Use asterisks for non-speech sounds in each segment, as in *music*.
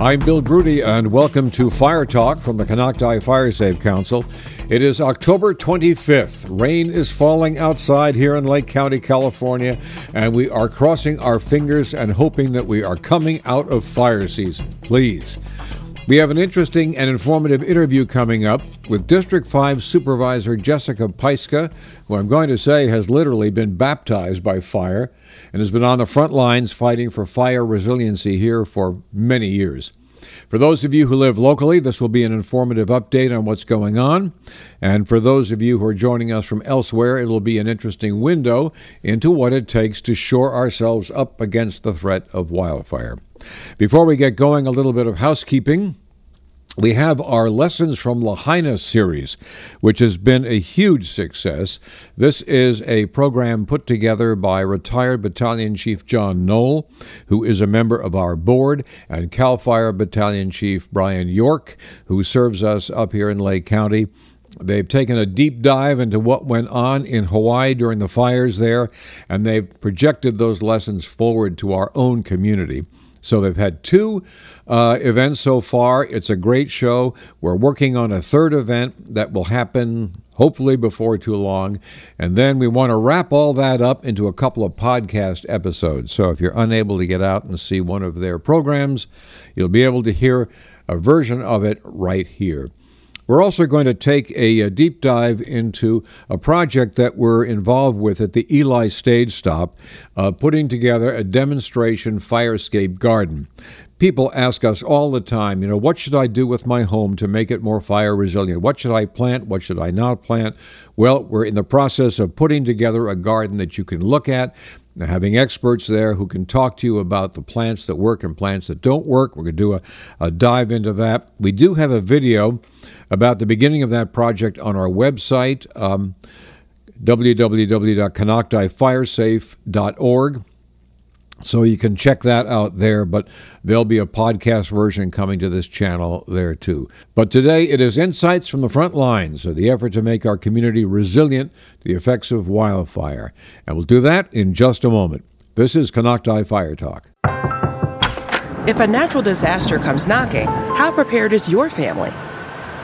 I'm Bill Grudy, and welcome to Fire Talk from the Konocti Fire Safe Council. It is October 25th. Rain is falling outside here in Lake County, California, and we are crossing our fingers and hoping that we are coming out of fire season. Please. We have an interesting and informative interview coming up with District 5 Supervisor Jessica Pyska, who I'm going to say has literally been baptized by fire and has been on the front lines fighting for fire resiliency here for many years. For those of you who live locally, this will be an informative update on what's going on. And for those of you who are joining us from elsewhere, it will be an interesting window into what it takes to shore ourselves up against the threat of wildfire. Before we get going, a little bit of housekeeping we have our Lessons from Lahaina series, which has been a huge success. This is a program put together by retired Battalion Chief John Knoll, who is a member of our board, and CAL FIRE Battalion Chief Brian York, who serves us up here in Lake County. They've taken a deep dive into what went on in Hawaii during the fires there, and they've projected those lessons forward to our own community. So they've had two uh, events so far. It's a great show. We're working on a third event that will happen hopefully before too long. And then we want to wrap all that up into a couple of podcast episodes. So if you're unable to get out and see one of their programs, you'll be able to hear a version of it right here. We're also going to take a, a, deep dive into a project that we're involved with at the Ely Stage Stop, uh, putting together a demonstration firescape garden. People ask us all the time, you know, what should I do with my home to make it more fire resilient? What should I plant? What should I not plant? Well, we're in the process of putting together a garden that you can look at having experts there who can talk to you about the plants that work and plants that don't work. We're going to do a, a dive into that. We do have a video about the beginning of that project on our website, um, www.konoctifiresafe.org. So you can check that out there, but there'll be a podcast version coming to this channel there too. But today it is insights from the front lines of the effort to make our community resilient to the effects of wildfire. And we'll do that in just a moment. This is Konocti Fire Talk. If a natural disaster comes knocking, how prepared is your family?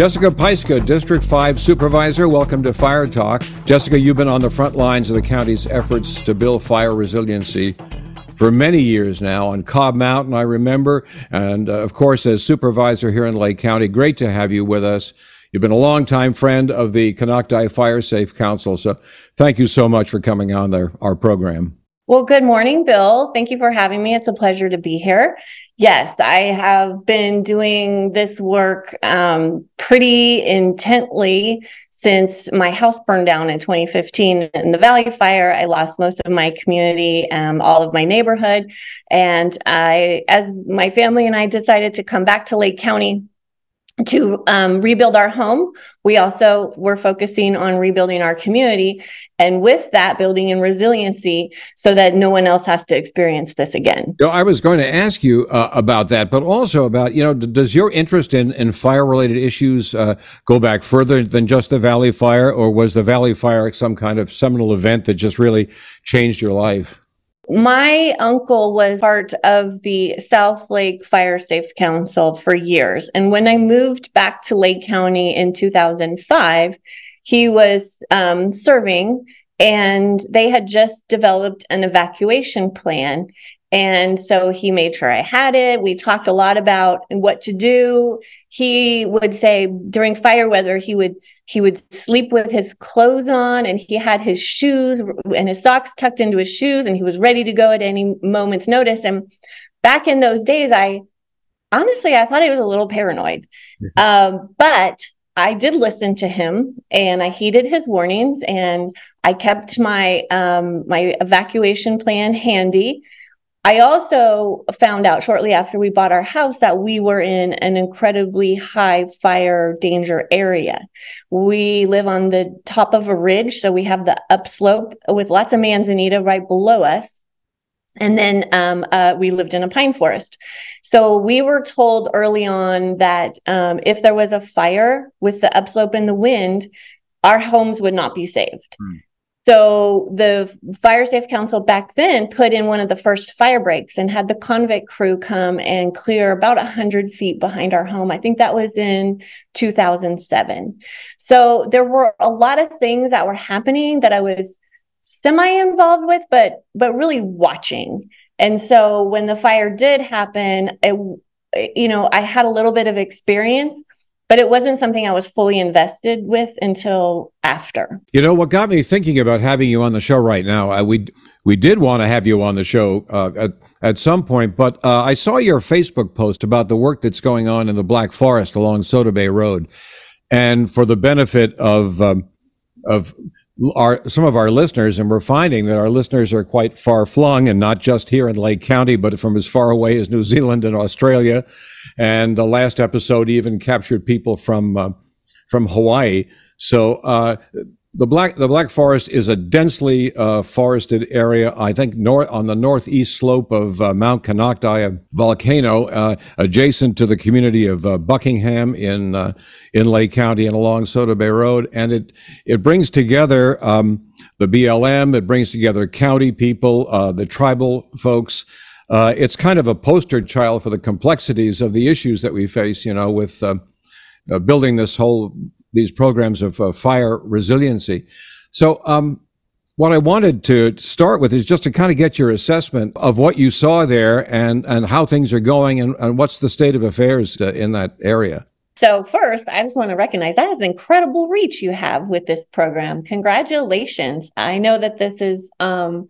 Jessica Pyska, District 5 Supervisor, welcome to Fire Talk. Jessica, you've been on the front lines of the county's efforts to build fire resiliency for many years now on Cobb Mountain, I remember. And uh, of course, as supervisor here in Lake County, great to have you with us. You've been a longtime friend of the Konocti Fire Safe Council. So thank you so much for coming on our program. Well, good morning, Bill. Thank you for having me. It's a pleasure to be here. Yes, I have been doing this work um, pretty intently since my house burned down in 2015 in the Valley Fire. I lost most of my community, um, all of my neighborhood. And I, as my family and I decided to come back to Lake County to um, rebuild our home. We also were focusing on rebuilding our community and with that building in resiliency so that no one else has to experience this again. You know, I was going to ask you uh, about that, but also about, you know, does your interest in, in fire related issues uh, go back further than just the Valley Fire or was the Valley Fire some kind of seminal event that just really changed your life? My uncle was part of the South Lake Fire Safe Council for years. And when I moved back to Lake County in 2005, he was um, serving and they had just developed an evacuation plan. And so he made sure I had it. We talked a lot about what to do. He would say during fire weather, he would he would sleep with his clothes on and he had his shoes and his socks tucked into his shoes and he was ready to go at any moment's notice. And back in those days, I honestly I thought he was a little paranoid. Mm-hmm. Um, but I did listen to him and I heeded his warnings and I kept my um, my evacuation plan handy I also found out shortly after we bought our house that we were in an incredibly high fire danger area. We live on the top of a ridge, so we have the upslope with lots of manzanita right below us. And then um, uh, we lived in a pine forest. So we were told early on that um, if there was a fire with the upslope and the wind, our homes would not be saved. Mm. So the Fire Safe Council back then put in one of the first fire breaks and had the convict crew come and clear about 100 feet behind our home. I think that was in 2007. So there were a lot of things that were happening that I was semi involved with, but but really watching. And so when the fire did happen, it, you know, I had a little bit of experience, but it wasn't something I was fully invested with until after. You know what got me thinking about having you on the show right now? Uh, we we did want to have you on the show uh, at at some point, but uh, I saw your Facebook post about the work that's going on in the Black Forest along Soda Bay Road, and for the benefit of um, of our some of our listeners, and we're finding that our listeners are quite far flung, and not just here in Lake County, but from as far away as New Zealand and Australia. And the last episode even captured people from uh, from Hawaii. So uh, the black the Black Forest is a densely uh, forested area. I think north on the northeast slope of uh, Mount Konocti volcano, uh, adjacent to the community of uh, Buckingham in uh, in Lake County and along Soda Bay Road, and it it brings together um, the BLM. It brings together county people, uh, the tribal folks. it's kind of a poster child for the complexities of the issues that we face. You know, with building this whole these programs of uh, fire resiliency. So, um, what I wanted to start with is just to kind of get your assessment of what you saw there and, and how things are going and, and what's the state of affairs uh, in that area. So, first, I just want to recognize that is incredible reach you have with this program. Congratulations. I know that this is um,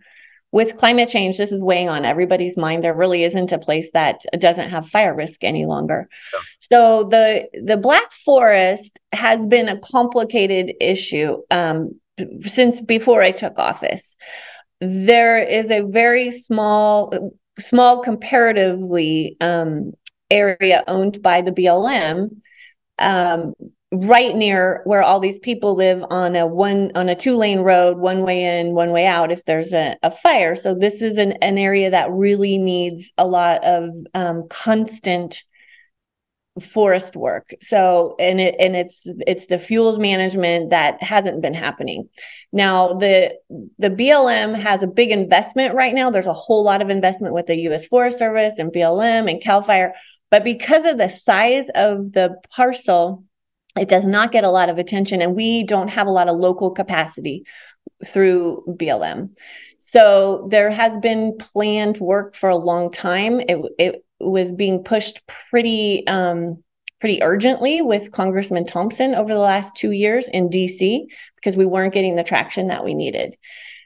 with climate change, this is weighing on everybody's mind. There really isn't a place that doesn't have fire risk any longer. Yeah. So the the Black Forest has been a complicated issue um, since before I took office. There is a very small, small comparatively um, area owned by the BLM um, right near where all these people live on a one on a two lane road one way in one way out if there's a, a fire. So this is an, an area that really needs a lot of um, constant forest work. So and it and it's it's the fuels management that hasn't been happening. Now the the blm has a big investment right now. There's a whole lot of investment with the us forest service and blm and cal fire. But because of the size of the parcel it does not get a lot of attention, and we don't have a lot of local capacity through BLM. So there has been planned work for a long time. It, it was being pushed pretty um, pretty urgently with Congressman Thompson over the last two years in DC because we weren't getting the traction that we needed.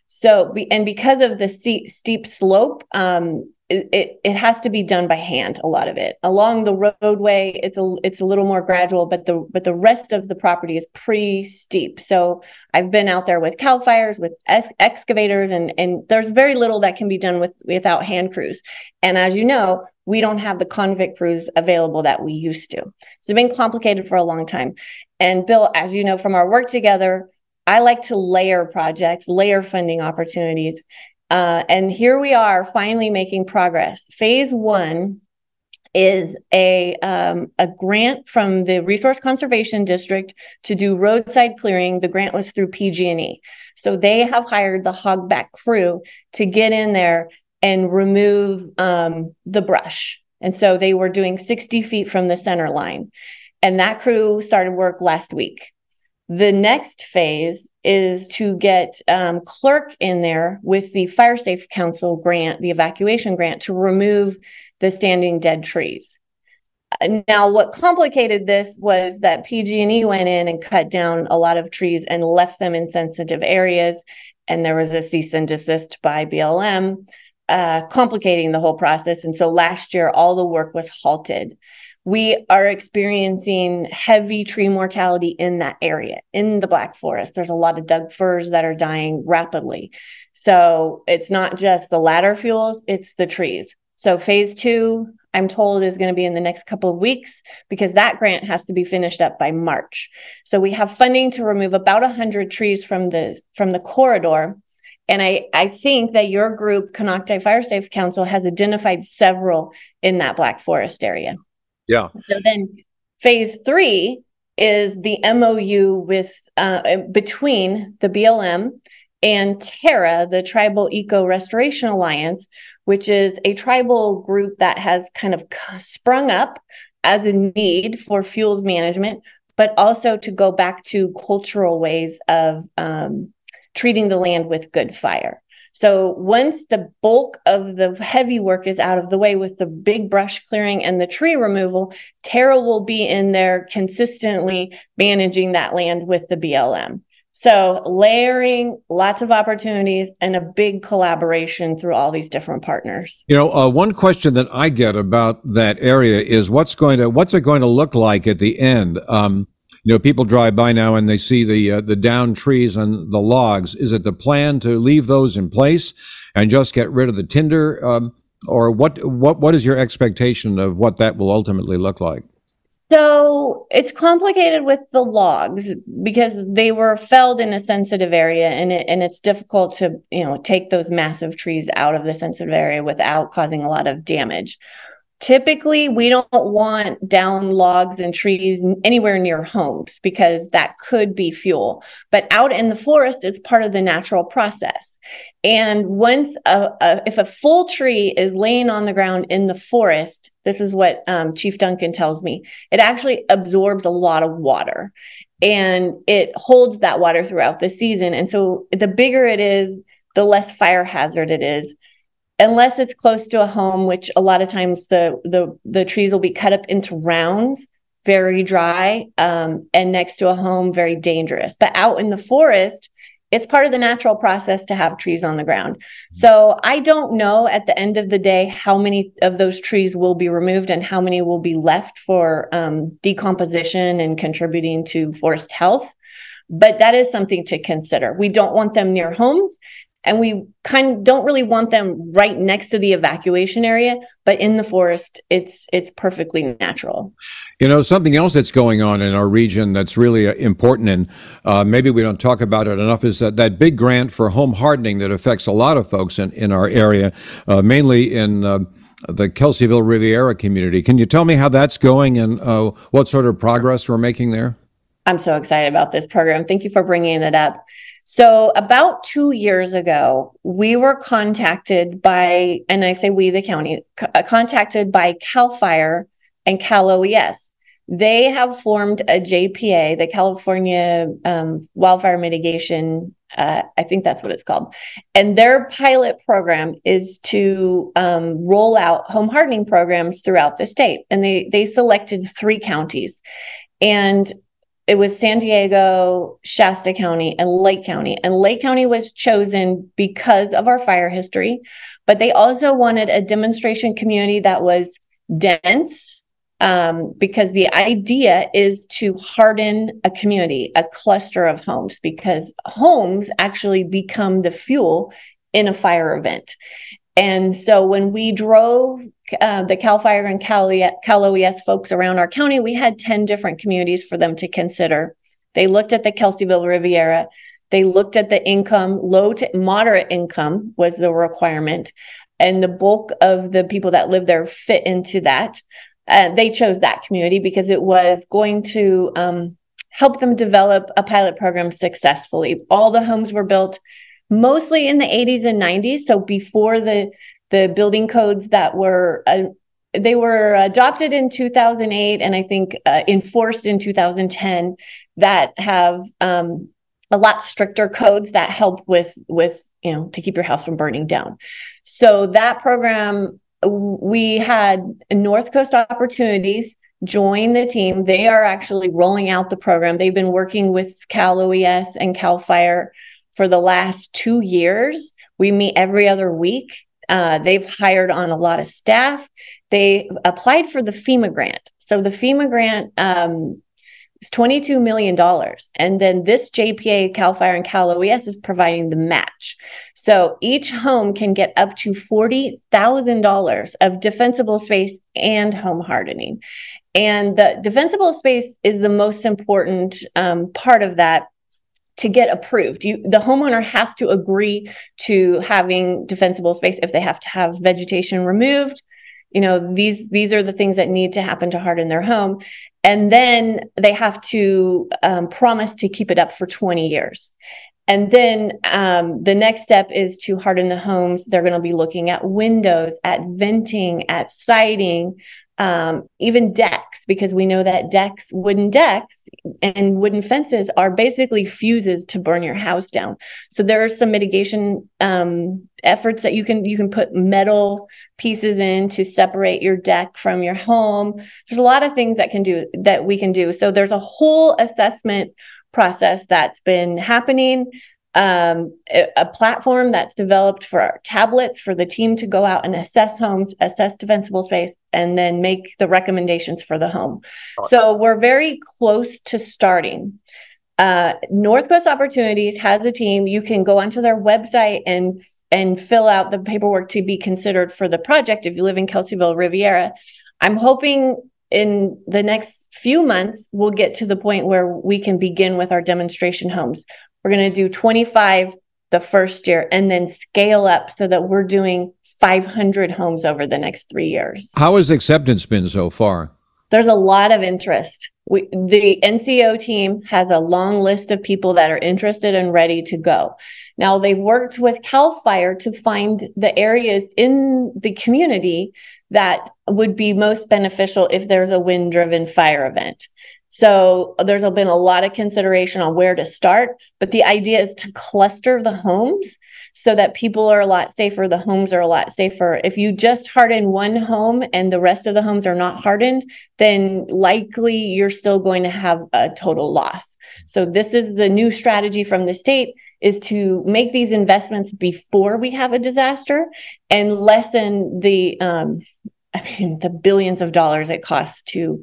So, and because of the steep, steep slope, um, it, it has to be done by hand a lot of it. Along the roadway it's a it's a little more gradual but the but the rest of the property is pretty steep. So i've been out there with cal fires with ex- excavators and and there's very little that can be done with without hand crews. And as you know we don't have the convict crews available that we used to. It's been complicated for a long time. And bill as you know from our work together I like to layer projects, layer funding opportunities. Uh, and here we are finally making progress. Phase one is a um, a grant from the Resource Conservation District to do roadside clearing. The grant was through PG&E, so they have hired the hogback crew to get in there and remove um, the brush. And so they were doing 60 feet from the center line, and that crew started work last week. The next phase is to get um, CLERC in there with the fire safe council grant the evacuation grant to remove the standing dead trees. Now what complicated this was that pg&e went in and cut down a lot of trees and left them in sensitive areas and there was a cease and desist by blm uh, complicating the whole process. And so last year all the work was halted we are experiencing heavy tree mortality in that area in the black forest there's a lot of doug firs that are dying rapidly So it's not just the ladder fuels, it's the trees. So phase two, I'm told, is going to be in the next couple of weeks because that grant has to be finished up by March. So we have funding to remove about 100 trees from the from the corridor. And I, I think that your group, Konocti Fire Safe Council, has identified several in that Black Forest area. Yeah. So then phase three is the MOU with uh, between the BLM and TERA, the Tribal Eco Restoration Alliance, which is a tribal group that has kind of sprung up as a need for fuels management, but also to go back to cultural ways of um, treating the land with good fire. So once the bulk of the heavy work is out of the way with the big brush clearing and the tree removal, TERA will be in there consistently managing that land with the BLM. So layering, lots of opportunities, and a big collaboration through all these different partners. You know, uh, one question that I get about that area is what's going to what's it going to look like at the end? Um, you know, people drive by now and they see the uh, the down trees and the logs. Is it the plan to leave those in place and just get rid of the tinder, um, or what? What what is your expectation of what that will ultimately look like? So it's complicated with the logs because they were felled in a sensitive area, and it, and it's difficult to you know take those massive trees out of the sensitive area without causing a lot of damage. Typically, we don't want down logs and trees anywhere near homes because that could be fuel. But out in the forest, it's part of the natural process. And once a, a, if a full tree is laying on the ground in the forest, this is what um, Chief Duncan tells me, it actually absorbs a lot of water and it holds that water throughout the season. And so the bigger it is, the less fire hazard it is. Unless it's close to a home, which a lot of times the the the trees will be cut up into rounds, very dry, um, and next to a home, very dangerous. But out in the forest, it's part of the natural process to have trees on the ground. So I don't know at the end of the day how many of those trees will be removed and how many will be left for um, decomposition and contributing to forest health. But that is something to consider. We don't want them near homes and we kind of don't really want them right next to the evacuation area but in the forest it's it's perfectly natural you know something else that's going on in our region that's really uh, important and uh, maybe we don't talk about it enough is that that big grant for home hardening that affects a lot of folks in, in our area uh, mainly in uh, the Kelseyville Riviera community. Can you tell me how that's going and uh, what sort of progress we're making there? I'm so excited about this program. Thank you for bringing it up. So, about two years ago, we were contacted by, and I say we, the county, uh, contacted by CAL FIRE and Cal OES. They have formed a JPA, the California um, Wildfire Mitigation, uh, I think that's what it's called. And their pilot program is to um, roll out home hardening programs throughout the state. And they they selected three counties. And it was San Diego, Shasta County, and Lake County. And Lake County was chosen because of our fire history, but they also wanted a demonstration community that was dense. Um, because the idea is to harden a community, a cluster of homes, because homes actually become the fuel in a fire event. And so when we drove uh, the Cal Fire and Cal, Cal OES folks around our county, we had 10 different communities for them to consider. They looked at the Kelseyville Riviera. They looked at the income, low to moderate income was the requirement. And the bulk of the people that live there fit into that. Uh, they chose that community because it was going to um, help them develop a pilot program successfully. All the homes were built mostly in the 80s and 90s. So before the the building codes that were uh, they were adopted in 2008 and I think uh, enforced in 2010 that have um, a lot stricter codes that help with with you know to keep your house from burning down. So that program we had North Coast Opportunities join the team. They are actually rolling out the program. They've been working with Cal OES and Cal Fire for the last two years. We meet every other week. Uh, they've hired on a lot of staff. They applied for the FEMA grant. So the FEMA grant um, It's $22 million. And then this JPA, CAL FIRE, and Cal OES is providing the match. So each home can get up to $40,000 of defensible space and home hardening. And the defensible space is the most important um, part of that to get approved. You, the homeowner has to agree to having defensible space if they have to have vegetation removed. You know, these these are the things that need to happen to harden their home, and then they have to um, promise to keep it up for 20 years. And then um, the next step is to harden the homes. They're going to be looking at windows, at venting, at siding, um, even decks, because we know that decks, wooden decks, and wooden fences are basically fuses to burn your house down. So there are some mitigation um, efforts that you can you can put metal pieces in to separate your deck from your home. There's a lot of things that can do that we can do. So there's a whole assessment process that's been happening um, a, platform that's developed for our tablets for the team to go out and assess homes, assess defensible space, and then make the recommendations for the home. So we're very close to starting. Uh, Northwest Opportunities has a team. You can go onto their website and and fill out the paperwork to be considered for the project if you live in Kelseyville Riviera. I'm hoping in the next few months we'll get to the point where we can begin with our demonstration homes we're going to do 25 the first year and then scale up so that we're doing 500 homes over the next three years. How has acceptance been so far? There's a lot of interest. We, the NCO team has a long list of people that are interested and ready to go. Now, they've worked with CAL FIRE to find the areas in the community that would be most beneficial if there's a wind driven fire event. So there's been a lot of consideration on where to start, but the idea is to cluster the homes so that people are a lot safer. The homes are a lot safer. If you just harden one home and the rest of the homes are not hardened, then likely you're still going to have a total loss. So this is the new strategy from the state is to make these investments before we have a disaster and lessen the um, *laughs* I mean the billions of dollars it costs to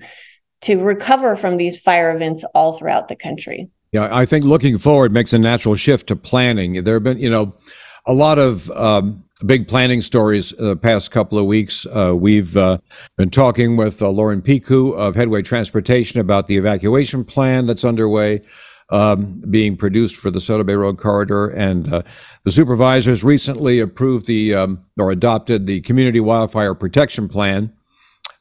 to recover from these fire events all throughout the country. Yeah, I think looking forward makes a natural shift to planning. There have been, you know, a lot of um, big planning stories the past couple of weeks. Uh, we've uh, been talking with uh, Lauren Piku of Headway Transportation about the evacuation plan that's underway. Um, being produced for the Soda Bay Road corridor, and uh, the supervisors recently approved the um, or adopted the Community Wildfire Protection Plan.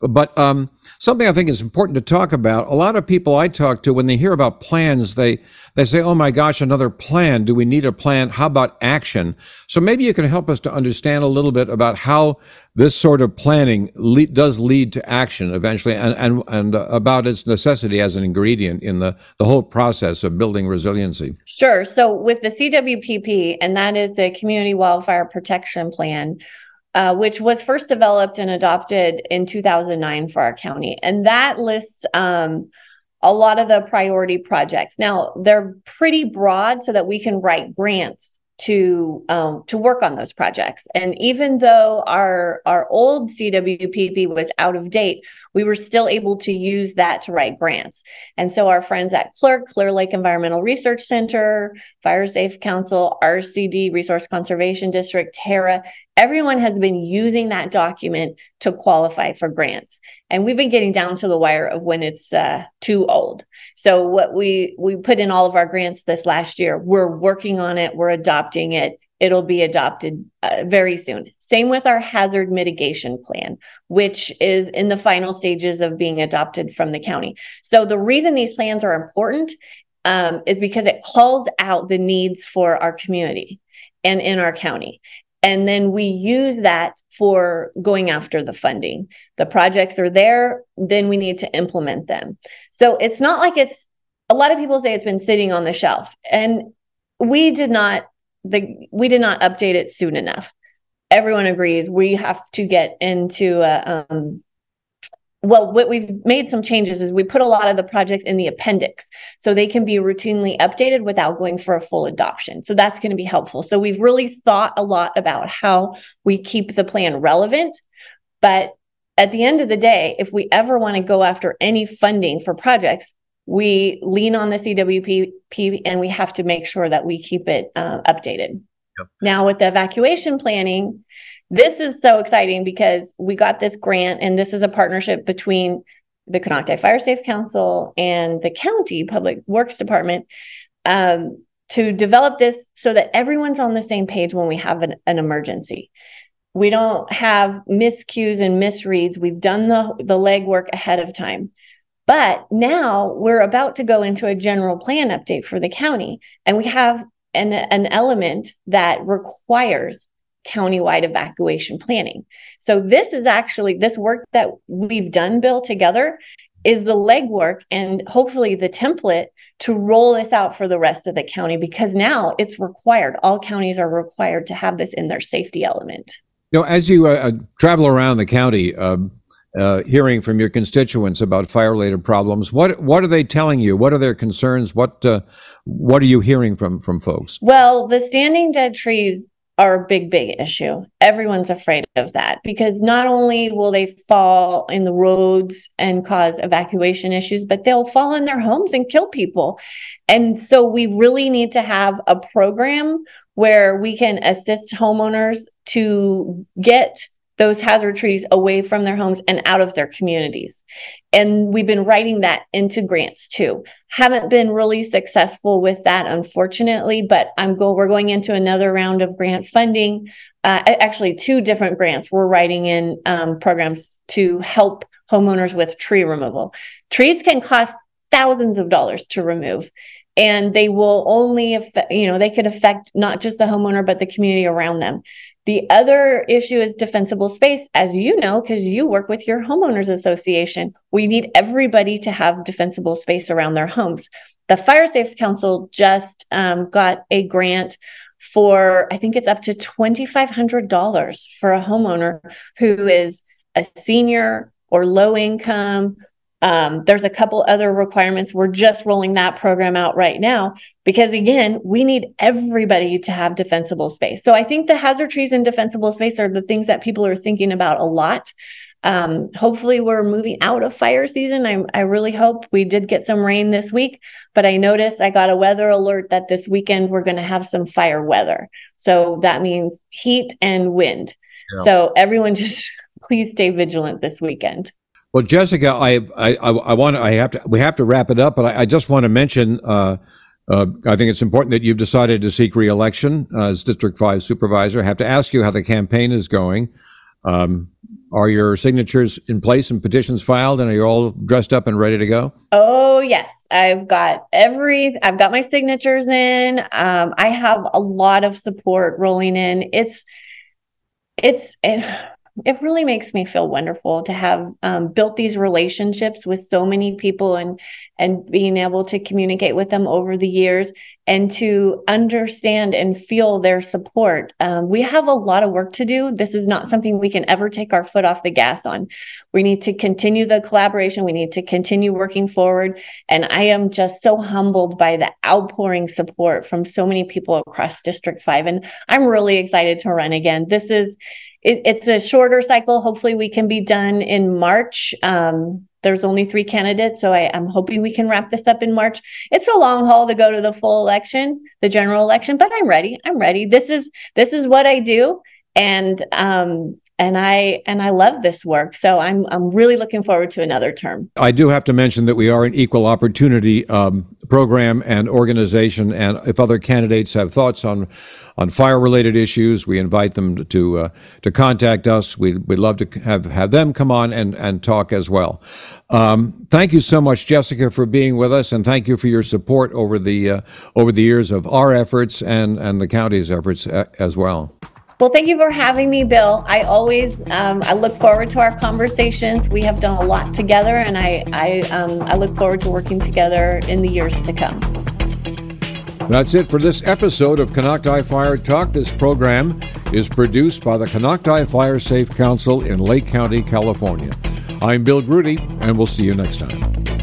But um, something I think is important to talk about. A lot of people I talk to, when they hear about plans, they they say, "Oh my gosh, another plan! Do we need a plan? How about action?" So maybe you can help us to understand a little bit about how this sort of planning le- does lead to action eventually, and and and uh, about its necessity as an ingredient in the the whole process of building resiliency. Sure. So with the CWPP, and that is the Community Wildfire Protection Plan uh, which was first developed and adopted in 2009 for our county. And that lists um, a lot of the priority projects. Now, they're pretty broad so that we can write grants to um, to work on those projects. And even though our our old CWPP was out of date, we were still able to use that to write grants. And so our friends at CLERC, Clear Lake Environmental Research Center, Fire Safe Council, RCD, Resource Conservation District, TERA, everyone has been using that document to qualify for grants. And we've been getting down to the wire of when it's uh, too old. So what we we put in all of our grants this last year, we're working on it, we're adopting it. It'll be adopted uh, very soon. Same with our hazard mitigation plan, which is in the final stages of being adopted from the county. So the reason these plans are important um, is because it calls out the needs for our community and in our county. And then we use that for going after the funding. The projects are there, then we need to implement them. So it's not like it's a lot of people say it's been sitting on the shelf. And we did not the we did not update it soon enough everyone agrees we have to get into a, um, well what we've made some changes is we put a lot of the projects in the appendix so they can be routinely updated without going for a full adoption so that's going to be helpful so we've really thought a lot about how we keep the plan relevant but at the end of the day if we ever want to go after any funding for projects we lean on the CWPP and we have to make sure that we keep it uh, updated. Yep. Now, with the evacuation planning, this is so exciting because we got this grant, and this is a partnership between the Konocti Fire Safe Council and the county public works department um, to develop this so that everyone's on the same page when we have an, an emergency. We don't have miscues and misreads. We've done the, the legwork ahead of time. But now we're about to go into a general plan update for the county, and we have an, an element that requires countywide evacuation planning. So this is actually this work that we've done, Bill, together is the legwork and hopefully the template to roll this out for the rest of the county because now it's required. All counties are required to have this in their safety element. You know, as you uh, uh travel around the county, um, uh, hearing from your constituents about fire-related problems, what what are they telling you? What are their concerns? What uh, what are you hearing from from folks? Well, the standing dead trees are a big, big issue. Everyone's afraid of that because not only will they fall in the roads and cause evacuation issues, but they'll fall in their homes and kill people. And so we really need to have a program where we can assist homeowners to get those hazard trees away from their homes and out of their communities. And we've been writing that into grants too. Haven't been really successful with that, unfortunately, but I'm go we're going into another round of grant funding. Uh, actually, two different grants. We're writing in um, programs to help homeowners with tree removal. Trees can cost thousands of dollars to remove and they will only affect, you know, they could affect not just the homeowner, but the community around them. The other issue is defensible space. As you know, because you work with your homeowners association, we need everybody to have defensible space around their homes. The Fire Safe Council just um, got a grant for, I think it's up to $2,500 for a homeowner who is a senior or low income um, there's a couple other requirements. We're just rolling that program out right now because, again, we need everybody to have defensible space. So I think the hazard trees and defensible space are the things that people are thinking about a lot. Um, hopefully, we're moving out of fire season. I, I really hope we did get some rain this week, but I noticed I got a weather alert that this weekend we're going to have some fire weather. So that means heat and wind. Yeah. So everyone *laughs* just please stay vigilant this weekend. Well, Jessica, I I I want I have to we have to wrap it up, but I, I just want to mention. Uh, uh, I think it's important that you've decided to seek reelection uh, as District Five Supervisor. I have to ask you how the campaign is going. Um, are your signatures in place and petitions filed, and are you all dressed up and ready to go? Oh yes, I've got every. I've got my signatures in. Um, I have a lot of support rolling in. It's it's. It, it really makes me feel wonderful to have um, built these relationships with so many people and and being able to communicate with them over the years and to understand and feel their support. Um, we have a lot of work to do. This is not something we can ever take our foot off the gas on. We need to continue the collaboration. We need to continue working forward. And I am just so humbled by the outpouring support from so many people across District 5. And I'm really excited to run again. This is it, it's a shorter cycle. Hopefully, we can be done in March. Um, there's only three candidates, so I, am hoping we can wrap this up in March. It's a long haul to go to the full election, the general election, but I'm ready. I'm ready. This is this is what I do, and um, and I and I love this work. So I'm I'm really looking forward to another term. I do have to mention that we are an equal opportunity um, program and organization, and if other candidates have thoughts on on fire related issues, we invite them to uh, to contact us. We we'd love to have have them come on and and talk as well. Um, thank you so much, Jessica, for being with us, and thank you for your support over the uh, over the years of our efforts and and the county's efforts uh, as well. Well, thank you for having me, Bill. I always um, I look forward to our conversations. We have done a lot together, and I I, um, I look forward to working together in the years to come. That's it for this episode of Konocti Fire Talk. This program is produced by the Konocti Fire Safe Council in Lake County, California. I'm Bill Grudy, and we'll see you next time.